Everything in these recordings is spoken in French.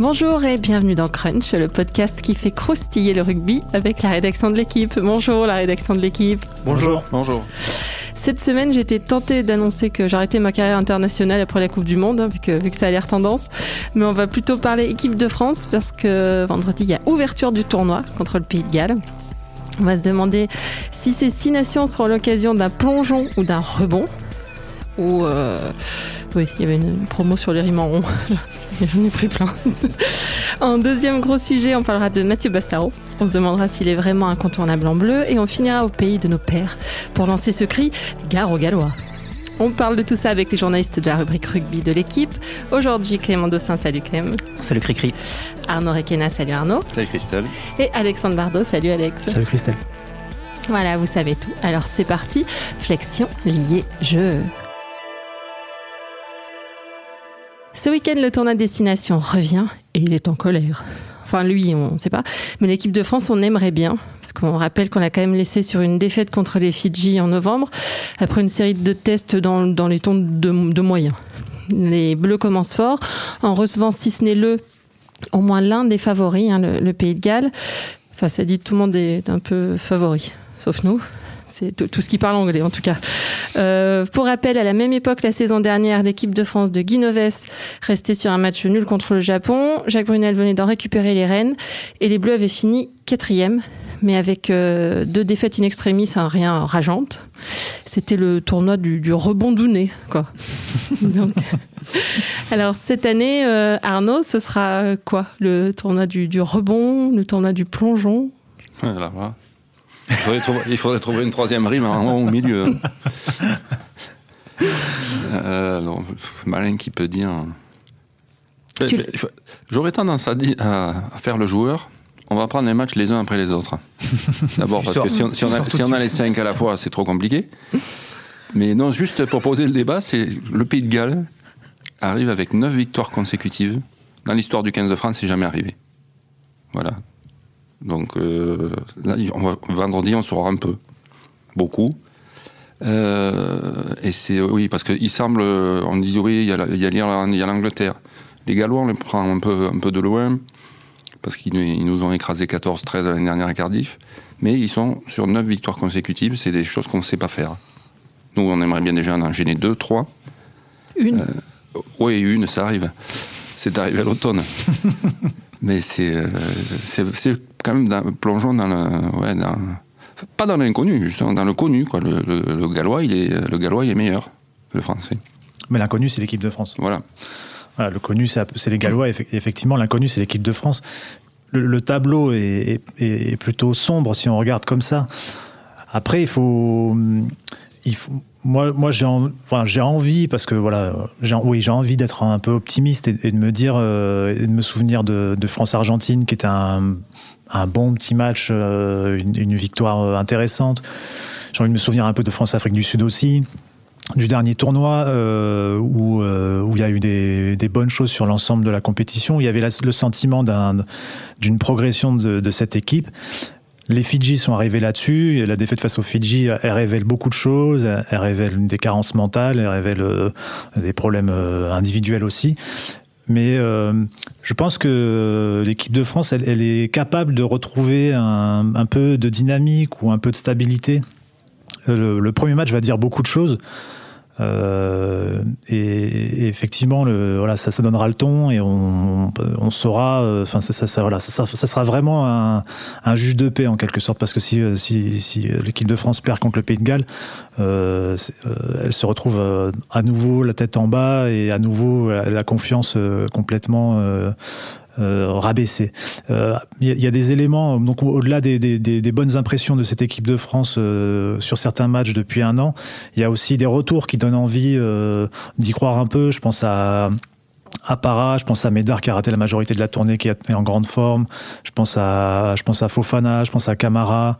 Bonjour et bienvenue dans Crunch, le podcast qui fait croustiller le rugby avec la rédaction de l'équipe. Bonjour la rédaction de l'équipe. Bonjour. Bonjour. Cette semaine, j'étais tentée d'annoncer que j'arrêtais ma carrière internationale après la Coupe du Monde, hein, vu, que, vu que ça a l'air tendance. Mais on va plutôt parler équipe de France parce que vendredi, il y a ouverture du tournoi contre le Pays de Galles. On va se demander si ces six nations seront l'occasion d'un plongeon ou d'un rebond. Ou euh, oui, il y avait une promo sur les rimes en rond. J'en ai pris plein. en deuxième gros sujet, on parlera de Mathieu Bastaro. On se demandera s'il est vraiment incontournable en bleu et on finira au pays de nos pères pour lancer ce cri Gare aux Gallois. On parle de tout ça avec les journalistes de la rubrique rugby de l'équipe. Aujourd'hui, Clément Dossin, salut Clem. Salut Cricri. Arnaud Requena, salut Arnaud. Salut Christelle. Et Alexandre Bardot, salut Alex. Salut Christelle. Voilà, vous savez tout. Alors c'est parti, flexion, lié, jeu. Ce week-end, le tournoi de destination revient et il est en colère. Enfin, lui, on ne sait pas. Mais l'équipe de France, on aimerait bien. Parce qu'on rappelle qu'on a quand même laissé sur une défaite contre les Fidji en novembre, après une série de tests dans, dans les tons de, de moyens. Les Bleus commencent fort, en recevant, si ce n'est le, au moins l'un des favoris, hein, le, le Pays de Galles. Enfin, ça dit tout le monde est un peu favori, sauf nous. C'est tout, ce qui parle anglais en tout cas. Euh, pour rappel, à la même époque, la saison dernière, l'équipe de France de Guinoves restait sur un match nul contre le Japon. Jacques Brunel venait d'en récupérer les rênes et les Bleus avaient fini quatrième, mais avec euh, deux défaites in extremis, rien rageante. C'était le tournoi du, du rebondouné, quoi. Donc, alors cette année, euh, Arnaud, ce sera quoi? Le tournoi du, du rebond, le tournoi du plongeon? Voilà, voilà. Il faudrait, trouver, il faudrait trouver une troisième rime en haut au milieu. Euh, alors, malin qui peut dire. Tu- J'aurais tendance à, dire- à à faire le joueur. On va prendre les matchs les uns après les autres. D'abord, parce que si on, si on a, si on a les cinq à la fois, c'est trop compliqué. Mais non, juste pour poser le débat, c'est le Pays de Galles arrive avec neuf victoires consécutives. Dans l'histoire du 15 de France, c'est jamais arrivé. Voilà. Donc, euh, là, on va- vendredi, on saura un peu. Beaucoup. Euh, et c'est, oui, parce qu'il semble, on dit oui, il y a il y l'Angleterre. Les Gallois, on les prend un peu, un peu de loin, parce qu'ils nous- ont écrasé 14-13 l'année dernière à Cardiff. Mais ils sont sur 9 victoires consécutives, c'est des choses qu'on ne sait pas faire. Nous, on aimerait bien déjà en enchaîner 2, 3. Une. Oui, une, ça arrive. C'est arrivé à l'automne. Mais euh, c'est quand même dans, plongeons dans le, ouais, dans, pas dans l'inconnu, justement, dans le connu, quoi. Le, le- le gallois, il est, le gallois, il est meilleur que le français. Mais l'inconnu, c'est l'équipe de France. Voilà. Voilà, le connu, c'est les Gallois. effe- Effectivement, l'inconnu, c'est l'équipe de France. Le, le tableau est, est- est plutôt sombre si on regarde comme ça. Après, il faut. Il faut moi, moi j'ai en- enfin, envie, parce que voilà, oui, j'ai envie d'être un peu optimiste et, et de me dire, euh, et de me souvenir de, de France-Argentine, qui était un, un bon petit match, euh, une, victoire euh, intéressante. J'ai envie de me souvenir un peu de France-Afrique du Sud aussi du dernier tournoi euh, où, où il y a eu des, bonnes choses sur l'ensemble de la compétition. Il y avait le sentiment d'un- d'une progression de, cette équipe. Les Fidji sont arrivés là-dessus. La défaite face aux Fidji, elle révèle beaucoup de choses. Elle révèle des carences mentales, elle révèle des problèmes individuels aussi. Mais euh, je pense que l'équipe de France, elle, est capable de retrouver un, peu de dynamique ou un peu de stabilité. Euh, le premier match va dire beaucoup de choses. Euh, et, et effectivement, le, voilà, ça, ça donnera le ton et on, on saura. euh, Enfin, ça, ça, ça, voilà, ça, sera vraiment un, un juge de paix en quelque sorte, parce que si, euh, si, si l'équipe de France perd contre le Pays de Galles, euh, euh, elle se retrouve euh, à nouveau la tête en bas et à nouveau la, la confiance euh, complètement. Euh, euh, rabaissée. Euh, Il y, a- il des éléments, donc au- au-delà des, bonnes impressions de cette équipe de France euh, sur certains matchs depuis un an, il y a aussi des retours qui donnent envie d'y croire un peu. Je pense à à Para, je pense à Médard qui a raté la majorité de la tournée, qui est en grande forme. Je pense à, je pense à Fofana, je pense à Camara.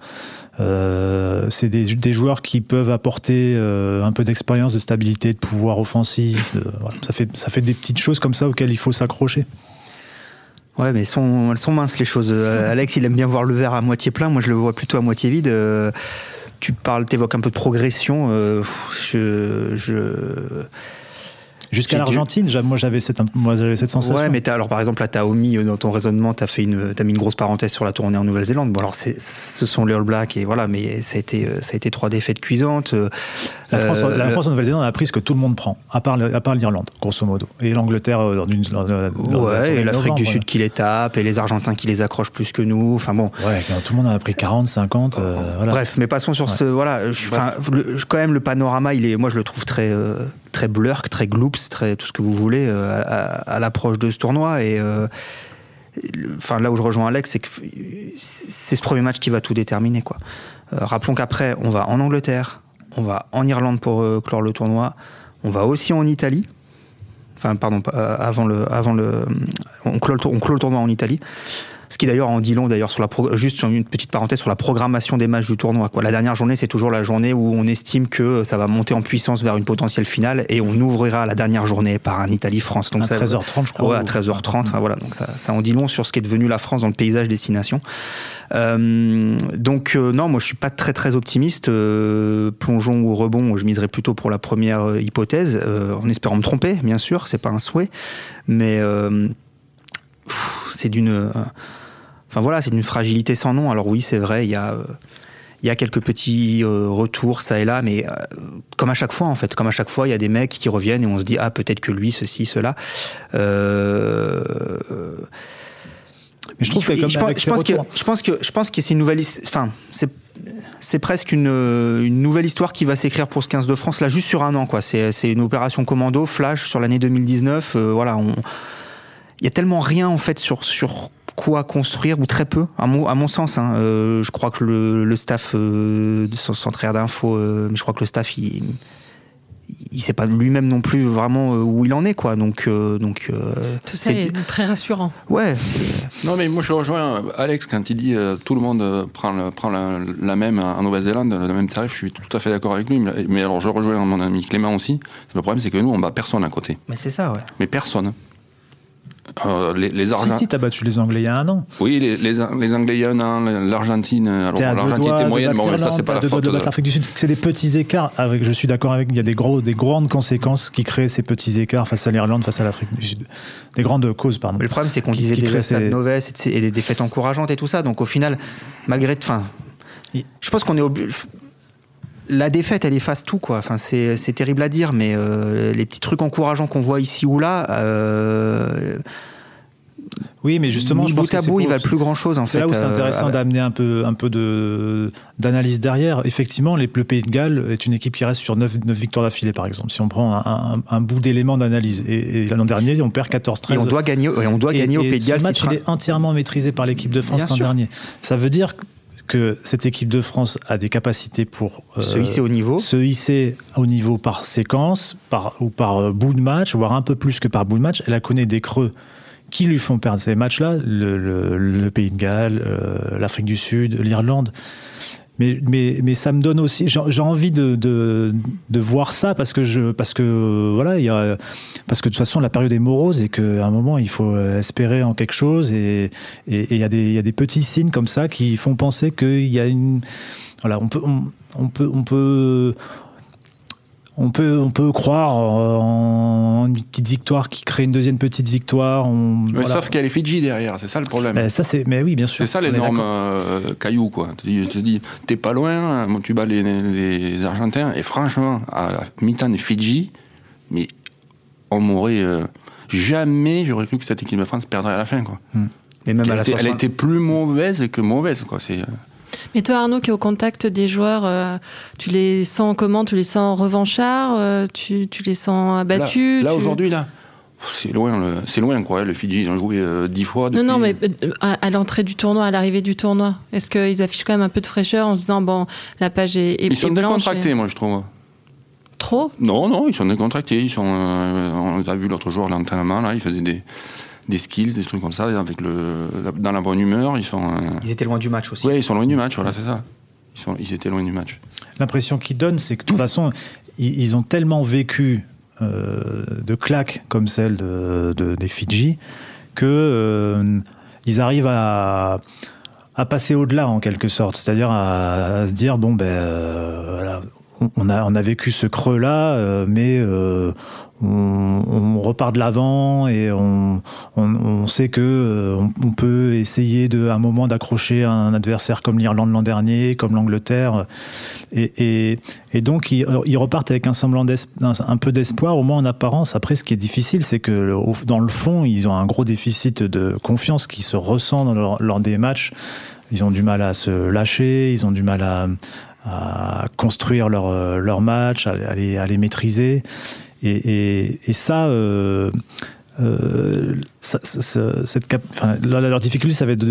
Euh, c'est des, joueurs qui peuvent apporter un peu d'expérience, de stabilité, de pouvoir offensif. ça fait, ça fait des petites choses comme ça auxquelles il faut s'accrocher. Ouais, mais elles sont, minces les choses. Euh, Alex, il aime bien voir le verre à moitié plein. Moi, je le vois plutôt à moitié vide. Euh, tu parles, t'évoques un peu de progression. Euh, je, Jusqu'à l'Argentine, moi j'avais cette, moi j'avais cette sensation. Ouais, mais alors par exemple, là, t'as omis dans ton raisonnement, t'as fait une, as mis une grosse parenthèse sur la tournée en Nouvelle-Zélande. Bon, alors ce sont les All Blacks et voilà, mais ça a été, ça a été trois défaites cuisantes. La France, la France en Nouvelle-Zélande a pris ce que tout le monde prend, à part, à part l'Irlande, grosso modo, et l'Angleterre lors d'une. Ouais, et l'Afrique du Sud qui les tape, et les Argentins qui les accrochent plus que nous. Enfin bon. Ouais, tout le monde en a pris 40, 50. voilà. Bref, mais passons sur ce. Voilà, enfin, quand même, le panorama, il est, moi, je le trouve très, euh, très blurk, très gloops, très tout ce que vous voulez euh, à, l'approche de ce tournoi. Et euh, enfin, là où je rejoins Alex, c'est que c'est ce premier match qui va tout déterminer, quoi. rappelons qu'après, on va en Angleterre, on va en Irlande pour clore le tournoi, on va aussi en Italie. Enfin, pardon, avant le, avant le, on on clôt le tournoi en Italie. Ce qui d'ailleurs en dit long d'ailleurs sur la juste une petite parenthèse sur la programmation des matchs du tournoi. Quoi. La dernière journée, c'est toujours la journée où on estime que ça va monter en puissance vers une potentielle finale et on ouvrira la dernière journée par un Italie-France. Donc à 13h30, je crois. Ouais, à 13h30. Enfin, voilà, donc ça, ça en dit long sur ce qu'est devenu la France dans le paysage destination. Euh, donc euh, non, moi je suis pas très très optimiste. Euh, plongeons au rebond, je miserais plutôt pour la première euh, hypothèse, en espérant me tromper, bien sûr, c'est pas un souhait, mais c'est d'une Enfin voilà, c'est une fragilité sans nom. Alors oui, c'est vrai, il y a, euh, il y a quelques petits euh, retours ça et là, mais euh, comme à chaque fois en fait, comme à chaque fois, il y a des mecs qui reviennent et on se dit ah peut-être que lui ceci cela. mais je trouve que je, pense, je pense que je pense que je pense que c'est une nouvelle, enfin c'est c'est presque une, une, nouvelle histoire qui va s'écrire pour ce 15 de France là juste sur un an quoi. C'est une opération commando flash sur l'année 2019. voilà, on il y a tellement rien en fait sur sur quoi construire ou très peu à mon, à mon sens hein. euh, je crois que le, le staff euh, de son centre d'info euh, je crois que le staff il il sait pas lui-même non plus vraiment euh, où il en est quoi. Donc donc tout ça est, très rassurant. Ouais non mais moi je rejoins Alex quand il dit tout le monde prend le, prend la, la même en Nouvelle-Zélande le même tarif. Je suis tout à fait d'accord avec lui mais alors je rejoins mon ami Clément aussi. Le problème c'est que nous on bat personne à côté. Mais c'est ça ouais. Mais personne euh, les, les Argentins. Si, si, t'as battu les Anglais il y a un an. Oui, les, les, les Anglais il y a un an, l'Argentine. Alors, l'Argentine était moyenne, mais ça, c'est pas la faute de, l'Afrique du Sud. C'est des petits écarts. Avec, je suis d'accord avec. Il y a des, gros, des grandes conséquences qui créent ces petits écarts face à l'Irlande, face à l'Afrique du Sud. Des grandes causes, pardon. Mais le problème, c'est qu'on disait déjà ça de Noves et des défaites encourageantes et tout ça. Donc, au final, malgré. Enfin, je pense qu'on est obligé la défaite, elle efface tout, quoi. Enfin, c'est, terrible à dire, mais euh, les petits trucs encourageants qu'on voit ici ou là, euh, oui, mais justement, je pense bout à bout, il va plus grand chose en fait. C'est là où c'est euh, intéressant d'amener un peu, un peu de d'analyse derrière. Effectivement, les, le Pays de Galles est une équipe qui reste sur 9, victoires d'affilée, par exemple. Si on prend un, bout d'éléments d'analyse, et, l'an dernier, on perd 14-13. Et on doit gagner, et on doit gagner au Pays de Galles. Ce match, il est entièrement maîtrisé par l'équipe de France l'an dernier. Ça veut dire que cette équipe de France a des capacités pour euh, se hisser au niveau, se hisser au niveau par séquence, par ou par euh, bout de match, voire un peu plus que par bout de match. Elle a connu des creux qui lui font perdre ces matchs-là, le, Pays de Galles, euh, l'Afrique du Sud, l'Irlande. Mais, mais, mais ça me donne aussi, j'ai envie de, de, de, voir ça parce que je, parce que voilà, il y a, parce que de toute façon la période est morose et qu'à un moment il faut espérer en quelque chose et il y a des, y a des petits signes comme ça qui font penser qu'il y a une, voilà, on peut, on peut, on peut, on peut, on peut croire en une petite victoire qui crée une deuxième petite victoire. Sauf qu'il y a les Fidji derrière, c'est ça le problème. Mais, ça, c'est, mais oui, bien sûr. C'est ça l'énorme euh, caillou, quoi. Tu te dis, t'es pas loin, tu bats les, Argentins, et franchement, à la mi-temps des Fidji, mais on m'aurait. Euh, jamais j'aurais cru que cette équipe de France perdrait à la fin, quoi. Hmm. Mais même à la elle était plus mauvaise que mauvaise, quoi. C'est. Mais toi, Arnaud, qui est au contact des joueurs, euh, tu les sens comment? Tu les sens revanchards euh, tu, tu, les sens abattus Là, aujourd'hui, là c'est loin, c'est loin quoi. Le Fidji, ils ont joué euh, dix fois. Non, non, mais à, l'entrée du tournoi, à l'arrivée du tournoi, est-ce qu'ils affichent quand même un peu de fraîcheur en se disant bon, la page est, est Ils sont décontractés, moi, je trouve. Trop? Non, non, ils sont décontractés. Ils sont, on a vu l'autre jour l'entraînement là, ils faisaient des des skills, des trucs comme ça, avec le, dans la bonne humeur. Ils, sont, euh, ils étaient loin du match aussi. Oui, ils sont loin du match, voilà, c'est ça. Ils, sont, ils étaient loin du match. L'impression qu'ils donnent, c'est que de toute façon, ils, ont tellement vécu euh, de claques comme celle de, des Fidji que euh, ils arrivent à, à passer au-delà en quelque sorte, c'est-à-dire à, se dire bon ben voilà, on a, on a vécu ce creux là, mais on, repart de l'avant et on, sait que euh, on, peut essayer de, à un moment d'accrocher un adversaire comme l'Irlande l'an dernier, comme l'Angleterre. Et, donc, ils, repartent avec un semblant un, peu d'espoir, au moins en apparence. Après, ce qui est difficile, c'est que dans le fond, ils ont un gros déficit de confiance qui se ressent lors des matchs. Ils ont du mal à se lâcher, ils ont du mal à, construire leur, leur match, à les maîtriser. Et, et, ça, euh, euh, cette leur difficulté, ça va être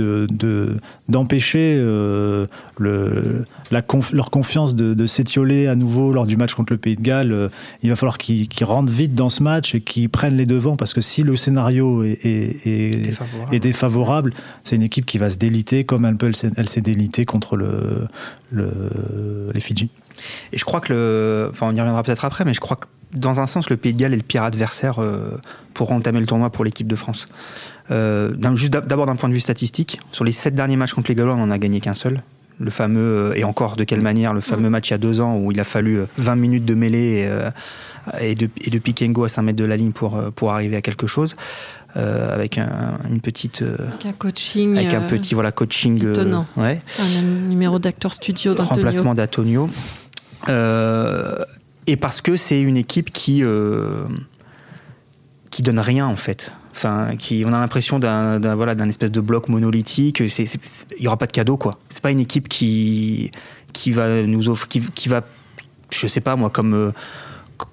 d'empêcher de, euh, le, la leur confiance de, s'étioler à nouveau lors du match contre le Pays de Galles. il va falloir qu'ils rentrent vite dans ce match et qu'ils prennent les devants parce que si le scénario est, est, défavorable, c'est une équipe qui va se déliter comme elle, s'est délitée contre le, le, les Fidji. Et je crois que le. Enfin, on y reviendra peut-être après, mais je crois que dans un sens, le Pays de Galles est le pire adversaire euh, pour entamer le tournoi pour l'équipe de France. Euh, juste d'abord d'un point de vue statistique, sur les sept derniers matchs contre les Gallois, on n'en a gagné qu'un seul. Le fameux, euh, et encore de quelle manière, le fameux match il y a deux ans où il a fallu 20 minutes de mêlée et, de, et de pick and go à 5 mètres de la ligne pour, pour arriver à quelque chose. avec un, une petite avec un coaching avec un petit voilà coaching étonnant ouais. un numéro d'acteur studio remplacement d'Antonio et parce que c'est une équipe qui euh, qui donne rien en fait. Enfin, qui, on a l'impression d'un voilà d'un espèce de bloc monolithique. Il y aura pas de cadeau quoi. C'est pas une équipe qui qui va nous offrir, qui, qui va, je sais pas moi, comme euh,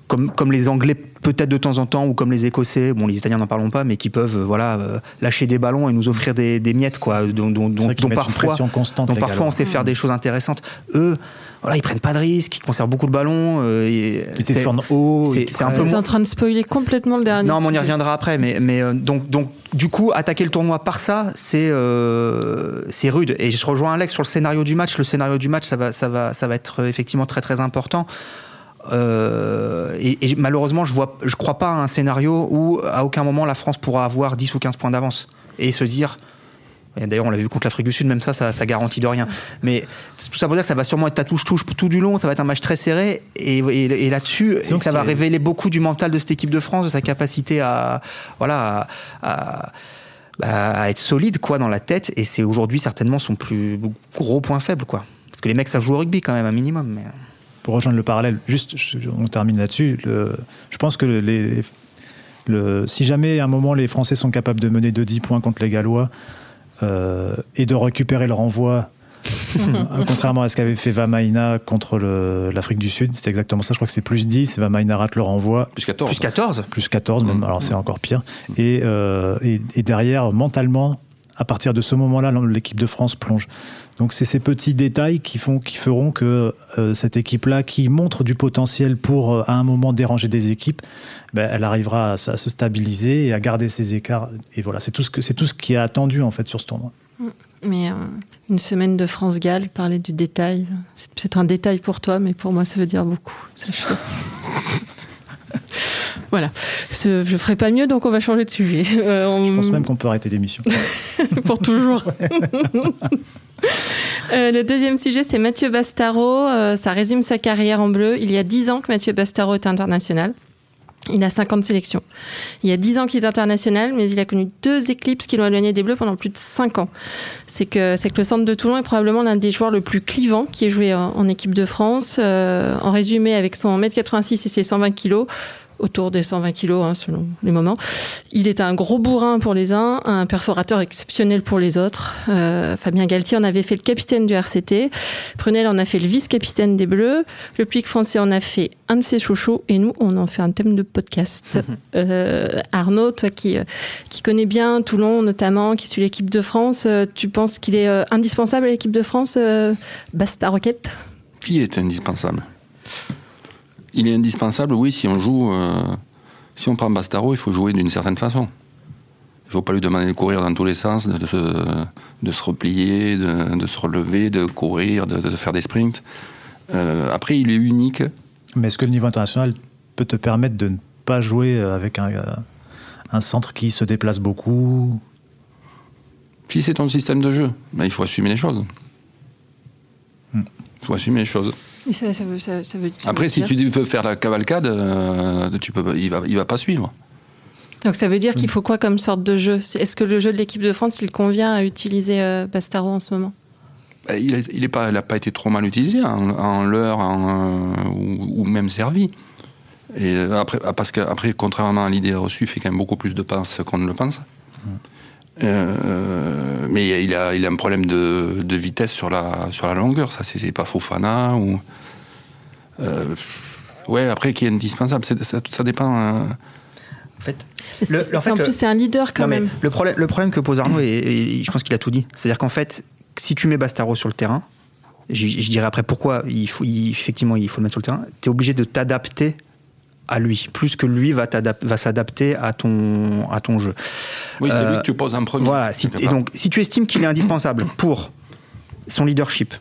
comme, comme les Anglais peut-être de temps en temps, ou comme les Écossais, bon les Italiens n'en parlons pas, mais qui peuvent euh, voilà euh, lâcher des ballons et nous offrir des, des miettes quoi, dont, dont, dont, parfois, dont parfois on sait faire des choses intéressantes. Eux, voilà, ils prennent pas de risques, ils conservent beaucoup le ballon. Euh, ils défendent haut. C'est un peu. en train de spoiler complètement le dernier. Non, mais on y reviendra après. Mais, mais euh, donc, donc, du coup, attaquer le tournoi par ça, c'est c'est rude. Et je rejoins Alex sur le scénario du match. Le scénario du match, ça va, ça va, ça va être effectivement très très important. Euh, et, malheureusement, je vois, je crois pas à un scénario où à aucun moment la France pourra avoir 10 ou 15 points d'avance et se dire. D'ailleurs, on l'a vu contre l'Afrique du Sud, même ça, ça, ça, garantit de rien. Mais tout ça veut dire que ça va sûrement être ta touche-touche tout du long, ça va être un match très serré. Et, là-dessus, ça va révéler beaucoup du mental de cette équipe de France, de sa capacité à, voilà, à, à être solide quoi dans la tête. Et c'est aujourd'hui certainement son plus gros point faible, quoi. Parce que les mecs savent jouer au rugby quand même, un minimum. Mais pour rejoindre le parallèle, juste, on termine là-dessus. Je pense que les, le, si jamais à un moment les Français sont capables de mener de 10 points contre les Gallois et de récupérer le renvoi, contrairement à ce qu'avait fait Vamaina contre l'Afrique du Sud, c'est exactement ça. Je crois que c'est plus 10. Vamaina rate le renvoi. Plus 14. Plus 14. Plus 14, même. Mm. Alors c'est encore pire. Et, euh, et, et derrière, mentalement, à partir de ce moment-là, l'équipe de France plonge. Donc c'est ces petits détails qui font, qui feront que euh, cette équipe-là, qui montre du potentiel pour euh, à un moment déranger des équipes, ben, elle arrivera à, se stabiliser et à garder ses écarts. Et voilà, c'est tout ce que c'est tout ce qui est attendu en fait sur ce tournoi. Mm. Mais euh, une semaine de France-Galles, parler du détail, c'est peut-être un détail pour toi, mais pour moi ça veut dire beaucoup. Voilà. Je ne ferai pas mieux, donc on va changer de sujet. Je pense même qu'on peut arrêter l'émission. Pour toujours. Euh, le deuxième sujet, c'est Mathieu Bastaro. Euh, ça résume sa carrière en bleu. Il y a 10 ans que Mathieu Bastaro est international. Il a 50 sélections. Il y a 10 ans qu'il est international, mais il a connu deux éclipses qui l'ont éloigné des Bleus pendant plus de 5 ans. C'est que, c'est que le centre de Toulon est probablement l'un des joueurs le plus clivant qui ait joué en, équipe de France. Euh, en résumé, avec son 1m86 et ses 120 kg, autour des 120 kilos hein, selon les moments. Il est un gros bourrin pour les uns, un perforateur exceptionnel pour les autres. Euh, Fabien Galtier en avait fait le capitaine du RCT, Prunel en a fait le vice-capitaine des Bleus, le Puig français en a fait un de ses chouchous et nous on en fait un thème de podcast. euh, Arnaud, toi qui euh, qui connais bien Toulon notamment, qui suit l'équipe de France, tu penses qu'il est indispensable à l'équipe de France, Basta Roquette? Qui est indispensable? Il est indispensable, oui, si on joue. Euh, si on prend Bastaro, il faut jouer d'une certaine façon. Il ne faut pas lui demander de courir dans tous les sens, de, se, de se, replier, de, se relever, de courir, de, faire des sprints. Euh, après, il est unique. Mais est-ce que le niveau international peut te permettre de ne pas jouer avec un, un centre qui se déplace beaucoup? Si c'est ton système de jeu, ben, il faut assumer les choses. Hmm. Il faut assumer les choses. Ça, ça veut, ça, veut, Après, si tu veux faire la cavalcade, euh, tu peux, il va, il va pas suivre. Donc ça veut dire qu'il faut quoi comme sorte de jeu? Est-ce que le jeu de l'équipe de France, il convient à utiliser euh, Bastaro en ce moment? Bah, Il n'a il pas, pas été trop mal utilisé en, en leurre ou, ou, même servi. Et après, parce qu'après, contrairement à l'idée reçue, il fait quand même beaucoup plus de passes qu'on ne le pense. Euh, mais il a, il a un problème de, de, vitesse sur la, sur la longueur. Ça, c'est pas Fofana ou. Euh, ouais, après, qui est indispensable. Ça, ça, dépend. Euh... En fait, le, en, fait, en plus, c'est un leader quand même. Le problème, le problème que pose Arnaud, et, et je pense qu'il a tout dit, c'est-à-dire qu'en fait, si tu mets Bastaro sur le terrain, je, je dirais après pourquoi il faut, il, effectivement il faut le mettre sur le terrain, tu es obligé de t'adapter à lui, plus que lui va, va s'adapter à ton, à ton jeu. Oui, c'est lui que tu poses un premier. Voilà, si, et donc si tu estimes qu'il est indispensable pour son leadership,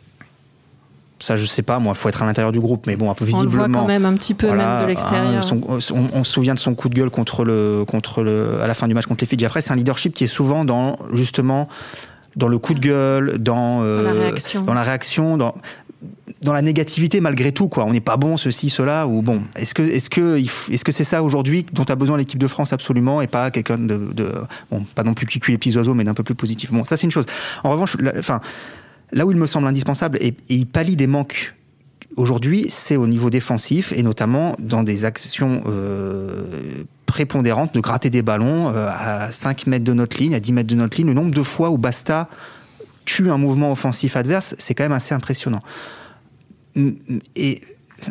ça je sais pas, moi, il faut être à l'intérieur du groupe, mais bon, un peu visiblement. On le voit quand même un petit peu voilà, même de l'extérieur. on, on, se souvient de son coup de gueule contre le, contre le, à la fin du match contre les Fidji. Après, c'est un leadership qui est souvent dans justement dans le coup de gueule, dans, euh, dans la réaction, dans, la réaction dans, dans la négativité malgré tout quoi. On n'est pas bon ceci cela ou bon. Est-ce que est-ce que est-ce que c'est ça aujourd'hui dont a besoin l'équipe de France absolument et pas quelqu'un de, bon pas non plus qui cuit les petits oiseaux mais d'un peu plus positif. Bon ça c'est une chose. En revanche enfin là où il me semble indispensable et, et il pallie des manques aujourd'hui c'est au niveau défensif et notamment dans des actions euh, prépondérantes de gratter des ballons euh, à 5 mètres de notre ligne à 10 mètres de notre ligne. Le nombre de fois où Basta tue un mouvement offensif adverse c'est quand même assez impressionnant et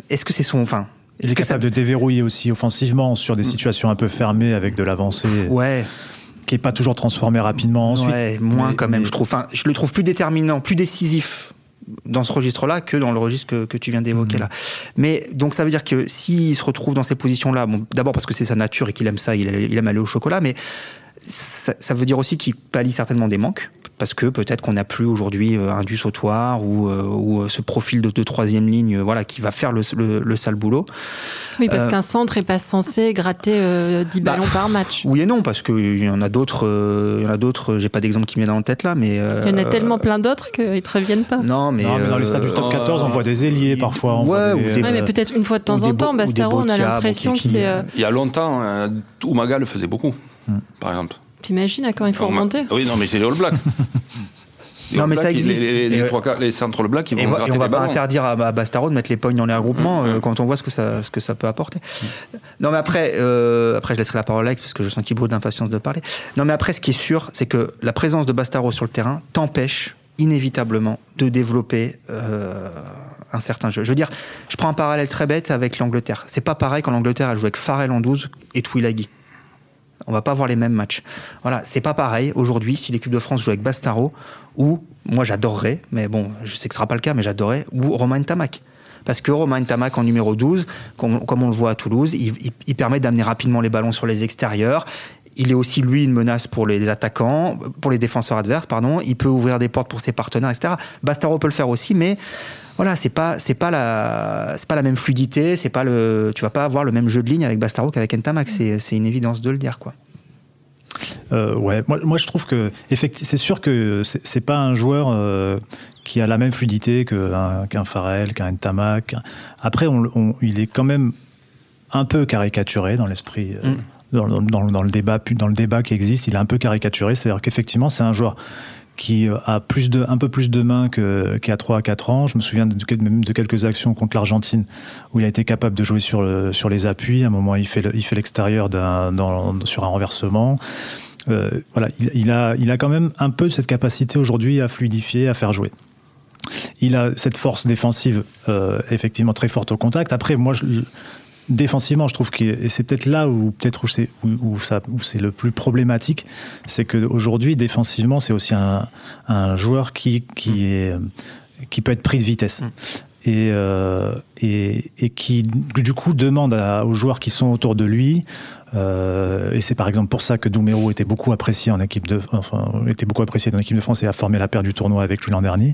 est-ce que c'est son. Enfin, il est, capable ça... de déverrouiller aussi offensivement sur des situations un peu fermées avec de l'avancée. Ouais. Qui n'est pas toujours transformé rapidement ensuite. Ouais, moins mais, quand même, mais... je trouve. Enfin, je le trouve plus déterminant, plus décisif dans ce registre-là que dans le registre que, que tu viens d'évoquer mmh. là. Mais donc ça veut dire que s'il se retrouve dans ces positions-là, bon, d'abord parce que c'est sa nature et qu'il aime ça, il, il, aime aller au chocolat, mais ça, ça veut dire aussi qu'il pallie certainement des manques parce que peut-être qu'on n'a plus aujourd'hui un du sautoir ou, euh, ou ce profil de, de, troisième ligne voilà, qui va faire le, le, le sale boulot. Oui, parce euh, qu'un centre n'est pas censé gratter euh, 10 bah, ballons par match. Oui et non, parce qu'il y en a d'autres, euh, il y en a d'autres, j'ai pas d'exemple qui me vient en tête là, mais... il y en a tellement plein d'autres qu'ils ne te reviennent pas. Non, mais, non, mais dans les stades du top 14, on voit des ailiers parfois. Ouais, des, ouais, mais peut-être une fois de temps en temps, Bastaro, on a l'impression que c'est... Il y a longtemps, Oumaga le faisait beaucoup, hmm. par exemple. T'imagines à quand il faut remonter Oui, non, mais c'est les All Blacks. Les non, mais ça existe. Les, les, les, trois, les centres blacks, ils vont et, et on va pas interdire à, à Bastaro de mettre les pognes dans les regroupements mmh, euh, quand on voit ce que ça, ce que ça peut apporter. Mmh. Non, mais après, euh, après, je laisserai la parole à Alex parce que je sens qu'il brûle d'impatience de parler. Non, mais après, ce qui est sûr, c'est que la présence de Bastaro sur le terrain t'empêche inévitablement de développer euh, un certain jeu. Je veux dire, je prends un parallèle très bête avec l'Angleterre. C'est pas pareil quand l'Angleterre a joué avec Farrell en 12 et Twilaghi. On va pas avoir les mêmes matchs. Voilà, c'est pas pareil aujourd'hui si l'équipe de France joue avec Bastaro ou moi j'adorerais, mais bon, je sais que ce sera pas le cas, mais j'adorerais ou Romain Tamac. Parce que Romain Tamac en numéro 12, comme, on le voit à Toulouse, il permet d'amener rapidement les ballons sur les extérieurs. Il est aussi lui une menace pour les attaquants, pour les défenseurs adverses, pardon. Il peut ouvrir des portes pour ses partenaires, etc. Bastaro peut le faire aussi, mais voilà, c'est pas c'est pas la c'est pas la même fluidité, c'est pas le tu vas pas avoir le même jeu de ligne avec Bastaro qu'avec Ntamak, c'est c'est une évidence de le dire quoi. Euh, ouais, moi, moi je trouve que c'est sûr que c'est pas un joueur euh, qui a la même fluidité qu'un qu Farrell, qu'un Ntamak. Après, on, on, il est quand même un peu caricaturé dans l'esprit. Euh, mm. Dans, dans, dans, le débat, dans le débat qui existe, il est un peu caricaturé. C'est-à-dire qu'effectivement, c'est un joueur qui a plus de, un peu plus de mains qu'il qu a 3 à 4 ans. Je me souviens de, même de quelques actions contre l'Argentine où il a été capable de jouer sur, le, sur les appuis. À un moment, il fait l'extérieur sur un renversement. Euh, voilà, il, il, a, il a quand même un peu cette capacité aujourd'hui à fluidifier, à faire jouer. Il a cette force défensive euh, effectivement très forte au contact. Après, moi, je, défensivement, je trouve que c'est peut-être là où peut-être où c'est où, où, où c'est le plus problématique, c'est que aujourd'hui défensivement, c'est aussi un, un, joueur qui qui est qui peut être pris de vitesse. Mm. Et, euh, et, et, qui du coup demande à, aux joueurs qui sont autour de lui euh, et c'est par exemple pour ça que Doumerou était beaucoup apprécié en équipe de, enfin, était beaucoup apprécié dans l'équipe de France et a formé la paire du tournoi avec lui l'an dernier.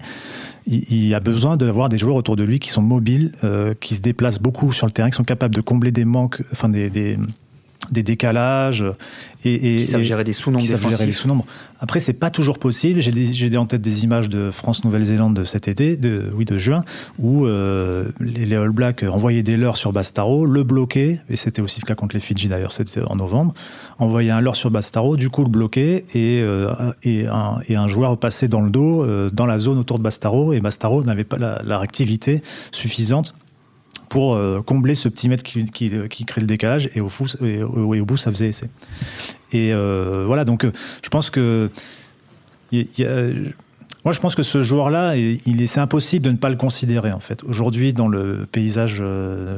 Il, a besoin d'avoir des joueurs autour de lui qui sont mobiles, euh, qui se déplacent beaucoup sur le terrain, qui sont capables de combler des manques, enfin des, des des décalages et, et qui savent gérer des sous-nombres sous-nombres. Après, c'est pas toujours possible. J'ai en tête des images de France-Nouvelle-Zélande de cet été, de, oui, de juin, où euh, les, All Blacks envoyaient des leurres sur Bastaro, le bloquaient, et c'était aussi le cas contre les Fidji d'ailleurs, c'était en novembre, envoyaient un leurre sur Bastaro, du coup le bloquaient, et, euh, et, un, et un joueur passait dans le dos, euh, dans la zone autour de Bastaro, et Bastaro n'avait pas la, la réactivité suffisante pour euh, combler ce petit mètre qui, qui, crée le décalage et au, fou, et, au bout ça faisait essai. Et euh, voilà, donc euh, je pense que moi, je pense que ce joueur-là, il est, c'est impossible de ne pas le considérer en fait. Aujourd'hui, dans le paysage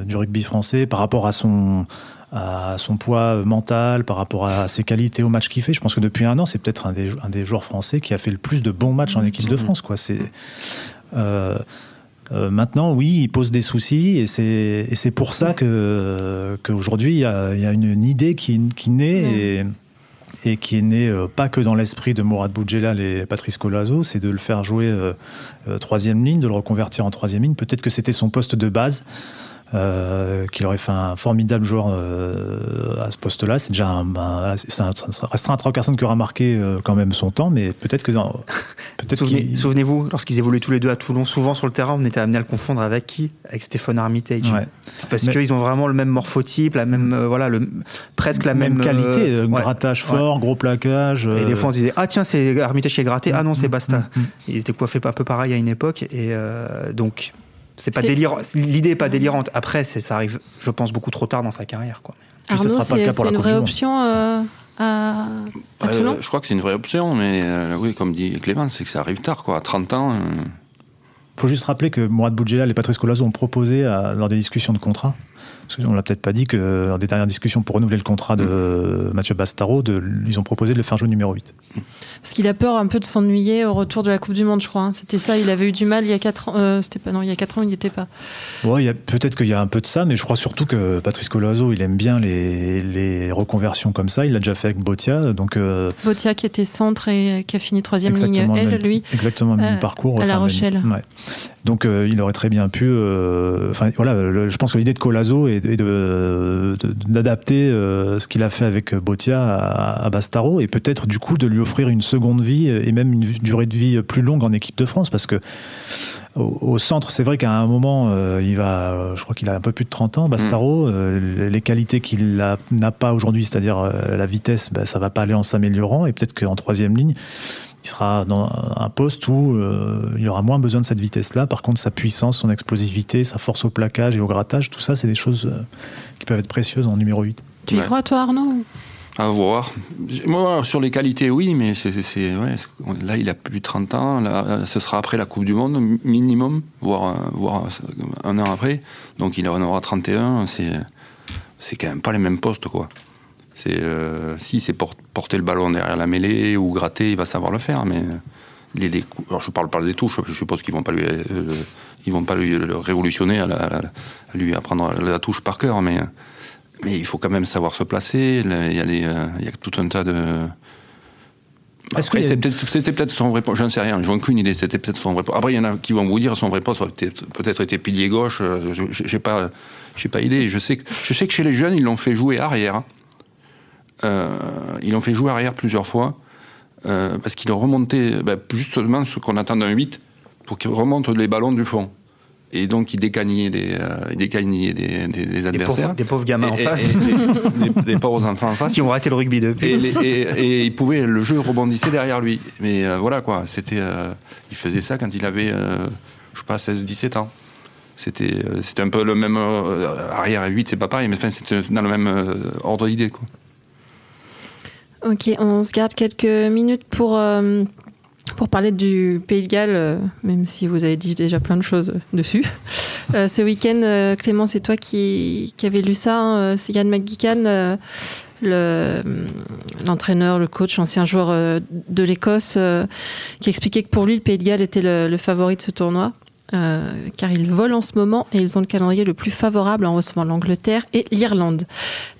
du rugby français, par rapport à son à son poids mental, par rapport à ses qualités au match qu'il fait, je pense que depuis un an, c'est peut-être un des, un des joueurs français qui a fait le plus de bons matchs en équipe de France. Quoi. C'est euh, maintenant, oui, il pose des soucis et c'est pour ça que qu'aujourd'hui il y a, y a une, idée qui, qui naît et, et, qui est née euh, pas que dans l'esprit de Mourad Boudjelal et Patrice Colazo, c'est de le faire jouer euh, troisième ligne, de le reconvertir en troisième ligne. Peut-être que c'était son poste de base. Euh, qu'il aurait fait un formidable joueur euh, à ce poste-là. C'est déjà un, ça, restera un trois personnes qui aura marqué euh, quand même son temps, mais peut-être que Souvenez-vous, lorsqu'ils évoluaient tous les deux à Toulon, souvent sur le terrain, on était amené à le confondre avec qui? Avec Stéphane Armitage. Parce qu'ils ont vraiment le même morphotype, la même voilà, le, presque la même, qualité, grattage fort, gros plaquage. Et des fois on se disait ah tiens c'est Armitage qui est gratté, ah non c'est mm, Basta. Mm, mm, Ils étaient coiffés un peu pareil à une époque et donc c'est pas délirant. L'idée est pas délirante. Après, ça arrive, je pense, beaucoup trop tard dans sa carrière. Quoi. Arnaud, c'est une vraie option euh, à, à euh, Je crois que c'est une vraie option, mais euh, oui, comme dit Clément, c'est que ça arrive tard, quoi. À 30 ans. Il faut juste rappeler que Mourad Boudjelal et Patrice Colazo ont proposé, lors des discussions de contrat, on ne l'a peut-être pas dit que dans des dernières discussions pour renouveler le contrat de mm. Mathieu Bastaro, de, ils ont proposé de le faire jouer numéro 8. Parce qu'il a peur un peu de s'ennuyer au retour de la Coupe du Monde, je crois. Hein. C'était ça, il avait eu du mal il y a 4 ans. Euh, c'était pas, non, il y a 4 ans, il n'y était pas. Ouais, peut-être qu'il y a un peu de ça, mais je crois surtout que Patrice Colazo, il aime bien les, les reconversions comme ça. Il l'a déjà fait avec Botia. Donc, euh, Botia qui était centre et qui a fini troisième ligne, elle, lui. Exactement, le même euh, parcours. À La Rochelle. ouais. Donc il aurait très bien pu. Enfin voilà, je pense que l'idée de Colazo est, d'adapter ce qu'il a fait avec Botia à, à Bastaro et peut-être du coup de lui offrir une seconde vie et même une durée de vie plus longue en équipe de France parce que au, centre, c'est vrai qu'à un moment, euh, il va, euh, je crois qu'il a un peu plus de 30 ans, Bastaro. Mm. Euh, les qualités qu'il n'a pas aujourd'hui, c'est-à-dire la vitesse, ben, ça va pas aller en s'améliorant. Et peut-être qu'en troisième ligne, il sera dans un poste où il y aura moins besoin de cette vitesse-là. Par contre, sa puissance, son explosivité, sa force au plaquage et au grattage, tout ça, c'est des choses qui peuvent être précieuses en numéro 8. Tu y crois, toi, Arnaud à voir. Moi, sur les qualités, oui, mais c'est, ouais, là, il a plus de 30 ans. Là, ce sera après la Coupe du Monde, minimum, voire, voire un an après. Donc, il en aura 31. C'est, c'est quand même pas les mêmes postes, quoi. C'est, euh, si c'est porter le ballon derrière la mêlée ou gratter, il va savoir le faire, mais les, les alors je parle pas des touches, je suppose qu'ils vont pas lui, euh, ils vont pas lui révolutionner à, à, lui apprendre la touche par cœur, mais mais il faut quand même savoir se placer. Il y a, euh, il y a tout un tas de. Après, c'était peut-être son vrai poste, j'en sais rien, j'ai aucune idée, c'était peut-être son vrai poste. Après, il y en a qui vont vous dire son vrai poste aurait peut-être été pilier gauche, je n'ai pas, pas idée. Je sais, que, je sais que chez les jeunes, ils l'ont fait jouer arrière. Euh, ils l'ont fait jouer arrière plusieurs fois, parce qu'il remontait bah, justement ce qu'on attend d'un 8, pour qu'il remonte les ballons du fond et donc il décagnait des, euh, des, des, adversaires. Des pauvres, gamins en face. des, pauvres enfants en face. Qui ont raté le rugby depuis. Et, il pouvait, le jeu rebondissait derrière lui. Mais euh, voilà quoi, c'était, euh, il faisait ça quand il avait, je sais pas, 16-17 ans. C'était, c'était un peu le même arrière à 8, c'est pas pareil, mais enfin, c'était dans le même ordre d'idée quoi. Ok, on se garde quelques minutes pour pour parler du Pays de Galles, euh, même si vous avez dit déjà plein de choses dessus, euh, ce week-end, euh, Clément, c'est toi qui, qui avais lu ça. Hein, c'est Yann McGeechan, l'entraîneur, le, coach, ancien joueur de l'Écosse, qui expliquait que pour lui, le Pays de Galles était le, favori de ce tournoi. Euh, car ils volent en ce moment et ils ont le calendrier le plus favorable en recevant l'Angleterre et l'Irlande.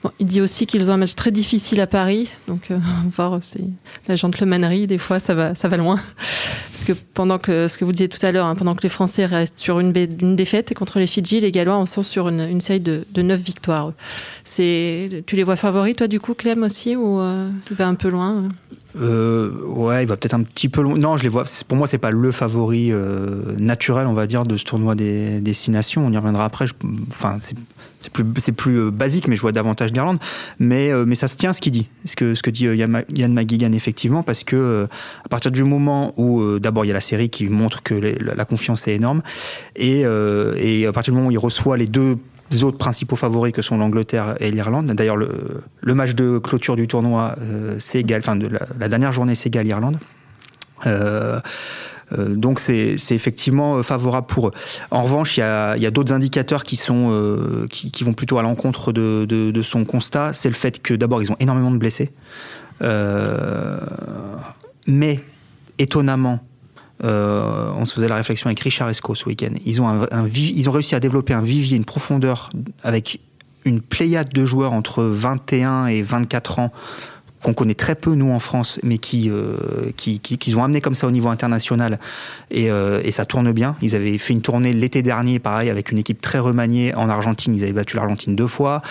Bon, il dit aussi qu'ils ont un match très difficile à Paris, donc euh, voir c'est la gentlemanerie des fois ça va ça va loin, parce que pendant que ce que vous disiez tout à l'heure, hein, pendant que les Français restent sur une, une défaite contre les Fidji, les Gallois en sont sur une, une série de, de 9 victoires. C'est tu les vois favoris toi du coup Clem aussi ou euh, tu vas un peu loin euh, ouais, il va peut-être un petit peu loin. Non, je les vois. Pour moi, c'est pas le favori euh, naturel, on va dire, de ce tournoi des destinations. On y reviendra après. Enfin, c'est plus, c'est plus euh, basique, mais je vois davantage d'Irlande. Mais, euh, mais ça se tient ce qu'il dit, ce que, ce que dit Yann McGuigan effectivement, parce que à partir du moment où d'abord il y a la série qui montre que la, confiance est énorme, et, et à partir du moment où il reçoit les deux autres principaux favoris que sont l'Angleterre et l'Irlande. D'ailleurs, le, match de clôture du tournoi, euh, c'est égal, enfin, la, dernière journée, c'est égal Irlande. Euh, euh, donc c'est effectivement favorable pour eux. En revanche, il y a, d'autres indicateurs qui euh, vont plutôt à l'encontre de, son constat. C'est le fait que d'abord ils ont énormément de blessés, euh, mais étonnamment, euh, on se faisait la réflexion avec Richard Esco ce week-end. Ils ont, un, ils ont réussi à développer un vivier, une profondeur avec une pléiade de joueurs entre 21 et 24 ans qu'on connaît très peu nous en France, mais qui, euh, qui, qui, qu'ils ont amené comme ça au niveau international et, euh, et ça tourne bien. Ils avaient fait une tournée l'été dernier, pareil, avec une équipe très remaniée en Argentine. Ils avaient battu l'Argentine deux fois,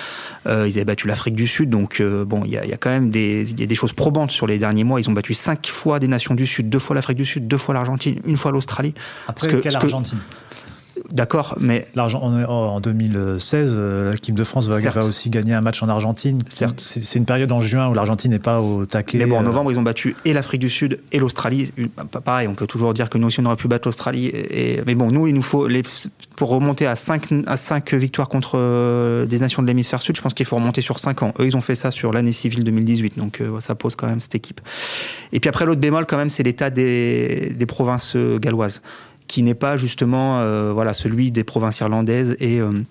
euh, ils avaient battu l'Afrique du Sud. Donc euh, bon, il y a, y a, quand même des, y a des choses probantes sur les derniers mois. Ils ont battu cinq fois des nations du Sud, deux fois l'Afrique du Sud, deux fois l'Argentine, une fois l'Australie. Après, que, quelle Argentine? D'accord, mais l'argent en 2016, euh, l'équipe de France va, va, aussi gagner un match en Argentine. C'est une période en juin où l'Argentine n'est pas au taquet. Mais bon, en euh, novembre, ils ont battu et l'Afrique du Sud et l'Australie. Pareil, on peut toujours dire que nous aussi on aurait pu battre l'Australie. Et... Mais bon, nous, il nous faut les... pour remonter à 5 à cinq victoires contre euh, des nations de l'hémisphère sud. Je pense qu'il faut remonter sur 5 ans. Eux, ils ont fait ça sur l'année civile 2018, donc ça pose quand même cette équipe. Et puis après, l'autre bémol quand même, c'est l'état des... des provinces galloises qui n'est pas justement euh, voilà celui des provinces irlandaises et euh,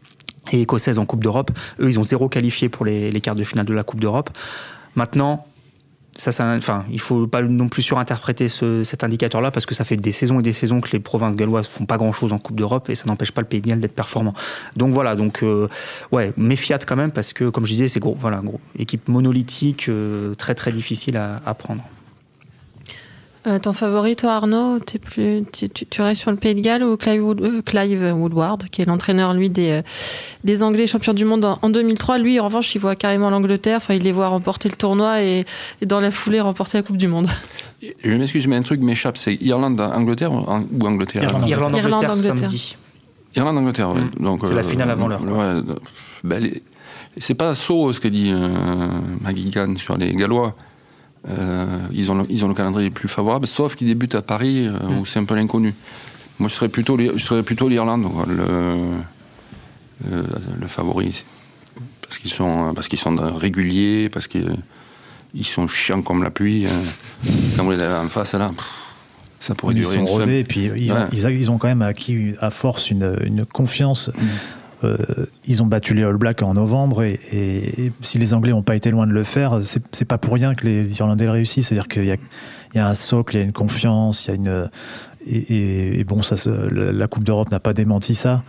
et écossaises en Coupe d'Europe. Eux, ils ont zéro qualifié pour les, les quarts de finale de la Coupe d'Europe. Maintenant, ça, ça, enfin, il faut pas non plus surinterpréter ce, cet indicateur-là parce que ça fait des saisons et des saisons que les provinces galloises font pas grand-chose en Coupe d'Europe et ça n'empêche pas le Pays de Galles d'être performant. Donc voilà, donc euh, ouais, méfiate quand même parce que comme je disais, c'est gros, voilà, gros, équipe monolithique, euh, très très difficile à prendre. Euh, ton favori, toi, Arnaud, es plus, tu, tu, restes sur le Pays de Galles ou Clive, Wood, euh, Clive Woodward, qui est l'entraîneur, lui, des, euh, des Anglais champions du monde en, en, 2003. Lui, en revanche, il voit carrément l'Angleterre. Enfin, il les voit remporter le tournoi et, et, dans la foulée remporter la Coupe du Monde. Je m'excuse, mais un truc m'échappe. C'est Irlande-Angleterre ou Angleterre? Irlande-Angleterre Irlande, samedi. Irlande-Angleterre, oui. Donc, c'est euh, la finale avant l'heure. Ouais, ben, c'est pas saut ce que dit euh, Maggie Gann sur les Gallois. Euh, ils, ont le, ils ont le calendrier plus favorable, sauf qu'ils débutent à Paris, euh, mm. où c'est un peu l'inconnu. Moi, je serais plutôt, je serais plutôt l'Irlande, le, le, le, favori. Parce qu'ils sont, parce qu'ils sont réguliers, parce qu'ils ils sont chiants comme la pluie. Quand vous les avez en face, là, ça pourrait ils durer sont une rodés, et puis ils, ouais. ont, ils, ils, ont quand même acquis à force une, une confiance. Mm. Euh, ils ont battu les All Blacks en novembre et, si les Anglais n'ont pas été loin de le faire, c'est pas pour rien que les Irlandais réussissent. C'est-à-dire qu'il y, a un socle, il y a une confiance, il y a une et, bon, la Coupe d'Europe n'a pas démenti ça.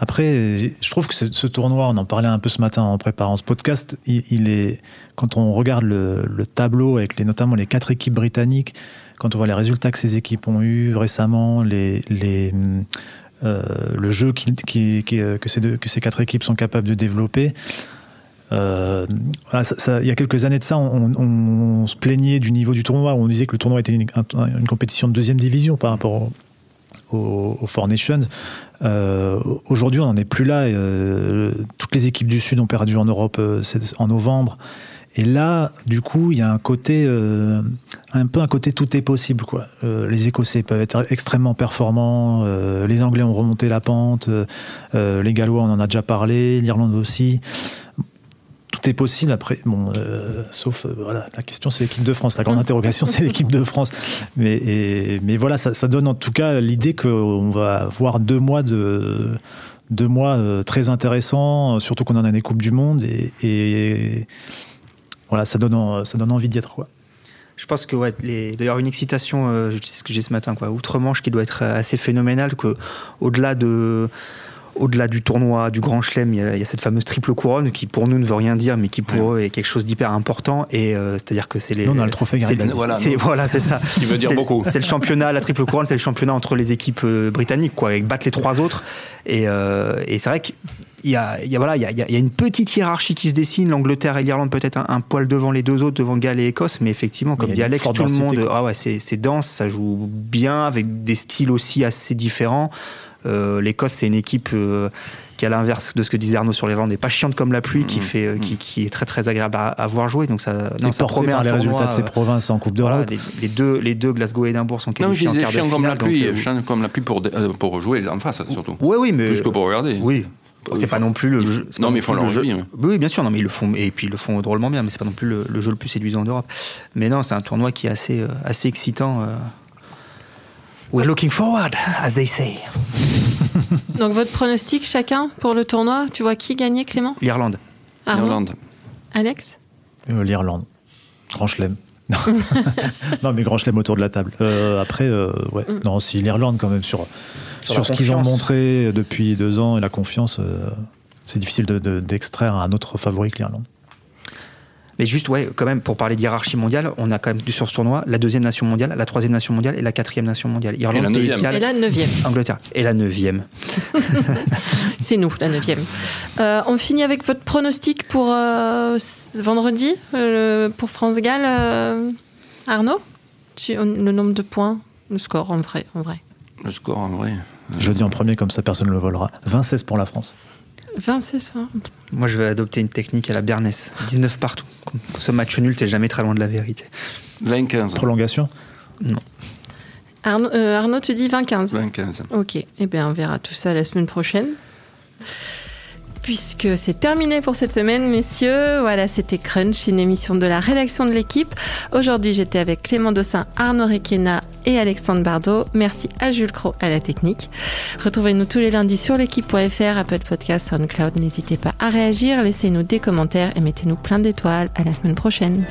Après, je trouve que ce, tournoi, on en parlait un peu ce matin en préparant ce podcast, il, est quand on regarde le, le, tableau avec notamment les quatre équipes britanniques, quand on voit les résultats que ces équipes ont eu récemment, les euh, le jeu qui, que, ces quatre équipes sont capables de développer. Euh, il y a quelques années de ça, on, se plaignait du niveau du tournoi. On disait que le tournoi était une, compétition de deuxième division par rapport aux au, au Four Nations. Euh, Aujourd'hui, on n'en est plus là. Euh, toutes les équipes du Sud ont perdu en Europe euh, en novembre. Et là, du coup, il y a un côté, euh, un peu un côté tout est possible, quoi. Euh, les Écossais peuvent être extrêmement performants, euh, les Anglais ont remonté la pente, euh, les Gallois, on en a déjà parlé, l'Irlande aussi. Tout est possible après, bon, sauf voilà, la question c'est l'équipe de France. La grande interrogation c'est l'équipe de France. Mais, et, mais voilà, ça, ça, donne en tout cas l'idée qu'on va voir deux mois de deux mois très intéressants, surtout qu'on en a des coupes du monde et, et voilà, ça donne, ça donne envie d'y être. Quoi. Je pense que ouais, les... d'ailleurs une excitation, euh, je sais ce que j'ai ce matin, quoi, outre-Manche qui doit être assez phénoménale, que au-delà de au-delà du tournoi, du Grand Chelem, il y, a, cette fameuse triple couronne qui pour nous ne veut rien dire, mais qui pour eux est quelque chose d'hyper important. Et euh, c'est-à-dire que c'est les. Nous, on a le trophée Voilà, voilà c'est ça. Qui veut dire beaucoup. C'est le championnat, la triple couronne, c'est le championnat entre les équipes euh, britanniques, quoi, avec battre les trois autres. Et, euh, et c'est vrai qu'il y a, il y, a, voilà, il y, a, il y a une petite hiérarchie qui se dessine. L'Angleterre et l'Irlande peut-être un, poil devant les deux autres, devant Galles et Écosse, mais effectivement, comme dit Alex, tout le monde, ah ouais, c'est dense, ça joue bien avec des styles aussi assez différents. Euh, L'Écosse, c'est une équipe euh, qui, à l'inverse de ce que disait Arnaud sur l'Irlande, n'est pas chiante comme la pluie, qui, mmh. fait, euh, qui, mmh. qui, est très très agréable à, voir jouer. Donc ça, non, ça promet un les résultats de ces provinces en Coupe d'Europe. les, deux, les deux, Glasgow et Édimbourg, sont qualifiés non, en quart de comme la pluie, donc, comme la pluie pour, pour jouer en face, surtout. Oui, oui, mais. Plus que pour regarder. Oui, c'est pas non plus le jeu. Non, mais ils font leur jeu. Oui, bien sûr, non, mais ils le font et puis ils le font drôlement bien, mais c'est pas non plus le, jeu le plus séduisant d'Europe. Mais non, c'est un tournoi qui est assez, assez excitant. We're looking forward, as they say. Donc votre pronostic chacun pour le tournoi, tu vois qui gagner Clément? L'Irlande. L'Irlande. Alex? Euh, L'Irlande. Grand chelem. non mais grand chelem autour de la table. Euh, après, euh, ouais. Mm. Non, si l'Irlande quand même sur, sur, ce qu'ils ont montré depuis deux ans et la confiance, c'est difficile d'extraire de, un autre favori que l'Irlande. Mais juste, ouais, quand même, pour parler d'hierarchie mondiale, on a quand même sur ce tournoi la deuxième nation mondiale, la troisième nation mondiale et la quatrième nation mondiale. Irlande, et la, et la neuvième. Angleterre. Et la neuvième. C'est nous, la neuvième. Euh, on finit avec votre pronostic pour euh, vendredi, euh, pour France-Galles. Arnaud? Le nombre de points, le score en vrai. En vrai. Le score en vrai. Je dis en premier, comme ça personne ne le volera. 26 pour la France. 26 points. Moi, je vais adopter une technique à la Bernès. 19 partout. Ce match nul, t'es jamais très loin de la vérité. 20-15. Prolongation Non. Arnaud, euh, Arnaud, tu dis 20-15 20-15. Ok. Eh bien, on verra tout ça la semaine prochaine puisque c'est terminé pour cette semaine, messieurs. Voilà, c'était Crunch, une émission de la rédaction de l'équipe. Aujourd'hui, j'étais avec Clément Dossin, Arnaud Requena et Alexandre Bardot. Merci à Jules Cro à la technique. Retrouvez-nous tous les lundis sur l'équipe.fr, Apple Podcast, SoundCloud. N'hésitez pas à réagir, laissez-nous des commentaires et mettez-nous plein d'étoiles. À la semaine prochaine.